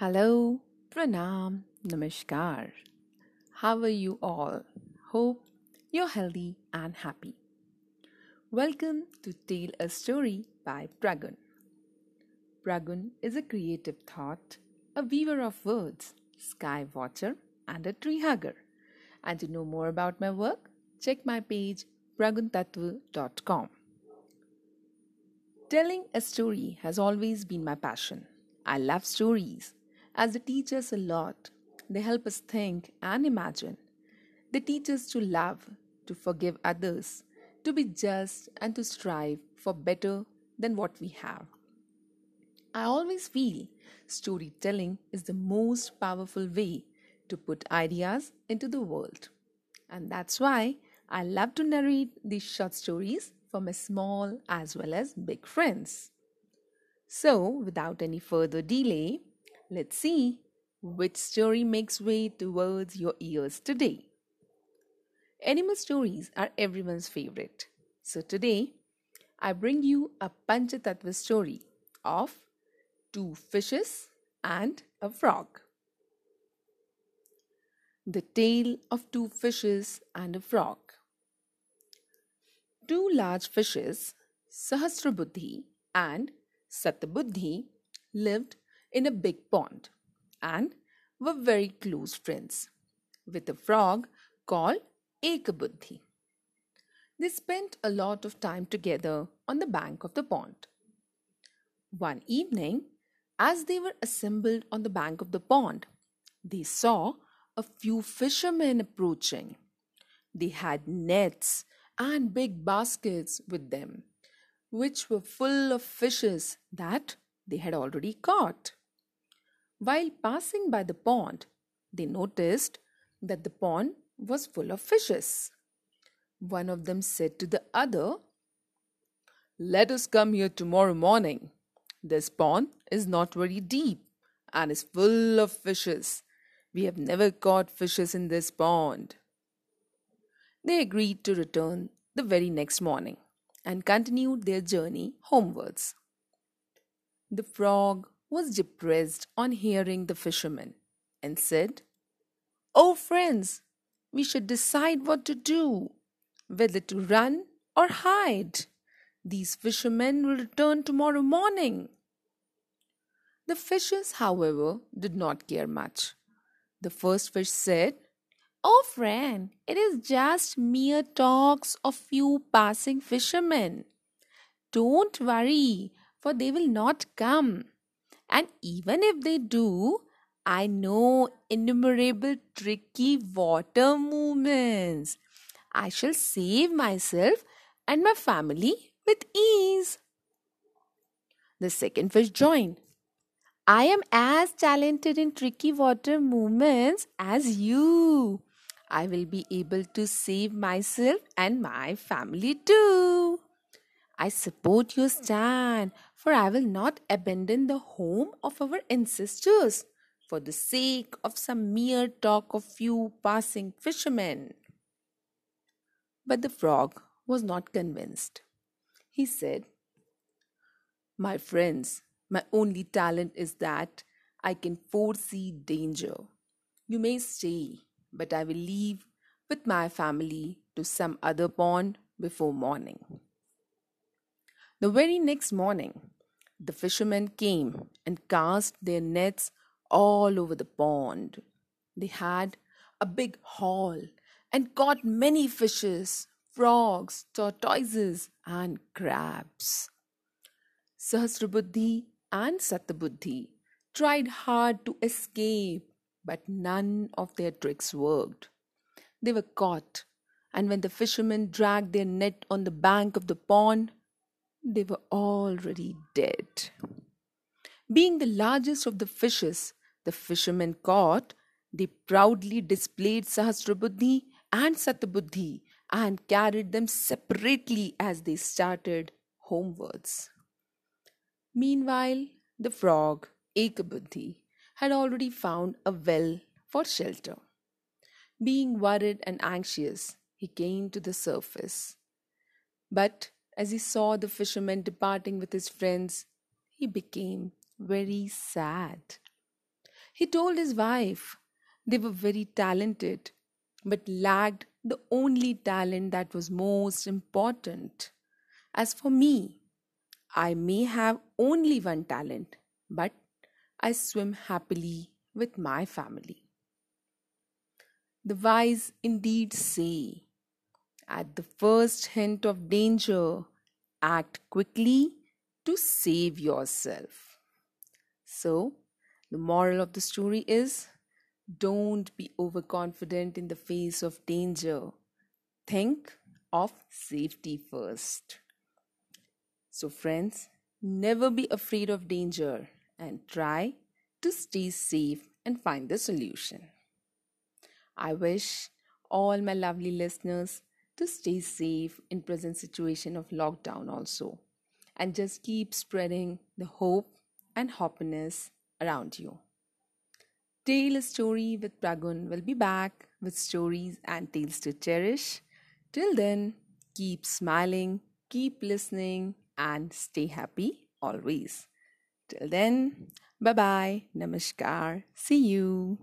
Hello, Pranam, Namaskar. How are you all? Hope you're healthy and happy. Welcome to Tell a Story by Pragun. Pragun is a creative thought, a weaver of words, sky watcher, and a tree hugger. And to know more about my work, check my page praguntatva.com. Telling a story has always been my passion. I love stories as they teach us a lot. They help us think and imagine. They teach us to love, to forgive others, to be just, and to strive for better than what we have. I always feel storytelling is the most powerful way to put ideas into the world. And that's why I love to narrate these short stories for my small as well as big friends. So, without any further delay, let's see which story makes way towards your ears today. Animal stories are everyone's favorite. So, today I bring you a Panchatantra story of two fishes and a frog. The tale of two fishes and a frog. Two large fishes, Sahasrabuddhi and Satabuddhi, lived in a big pond and were very close friends with a frog called Ekabuddhi. They spent a lot of time together on the bank of the pond. One evening, as they were assembled on the bank of the pond, they saw a few fishermen approaching. They had nets and big baskets with them, which were full of fishes that they had already caught. While passing by the pond, they noticed that the pond was full of fishes. One of them said to the other, Let us come here tomorrow morning. This pond is not very deep and is full of fishes. We have never caught fishes in this pond. They agreed to return the very next morning and continued their journey homewards. The frog was depressed on hearing the fishermen and said, Oh, friends, we should decide what to do, whether to run or hide. These fishermen will return tomorrow morning. The fishes, however, did not care much. The first fish said, Oh, friend, it is just mere talks of few passing fishermen. Don't worry, for they will not come. And even if they do, I know innumerable tricky water movements. I shall save myself and my family with ease. The second fish joined. I am as talented in tricky water movements as you. I will be able to save myself and my family too. I support your stand, for I will not abandon the home of our ancestors for the sake of some mere talk of few passing fishermen. But the frog was not convinced. He said, My friends, my only talent is that I can foresee danger. You may stay, but I will leave with my family to some other pond before morning. The very next morning, the fishermen came and cast their nets all over the pond. They had a big haul and caught many fishes, frogs, tortoises, and crabs. Sahasrabuddhi and Satabuddhi tried hard to escape, but none of their tricks worked. They were caught, and when the fishermen dragged their net on the bank of the pond, they were already dead. Being the largest of the fishes the fishermen caught, they proudly displayed Sahasrabuddhi and Satabuddhi and carried them separately as they started homewards. Meanwhile, the frog, Ekabuddhi, had already found a well for shelter. Being worried and anxious, he came to the surface. But as he saw the fisherman departing with his friends, he became very sad. He told his wife they were very talented, but lacked the only talent that was most important. As for me, I may have only one talent, but I swim happily with my family. The wise indeed say, at the first hint of danger, act quickly to save yourself. So, the moral of the story is don't be overconfident in the face of danger. Think of safety first. So, friends, never be afraid of danger and try to stay safe and find the solution. I wish all my lovely listeners to stay safe in present situation of lockdown also and just keep spreading the hope and happiness around you. Tale a story with Pragun will be back with stories and tales to cherish. Till then, keep smiling, keep listening, and stay happy always. Till then, bye bye, namaskar, see you.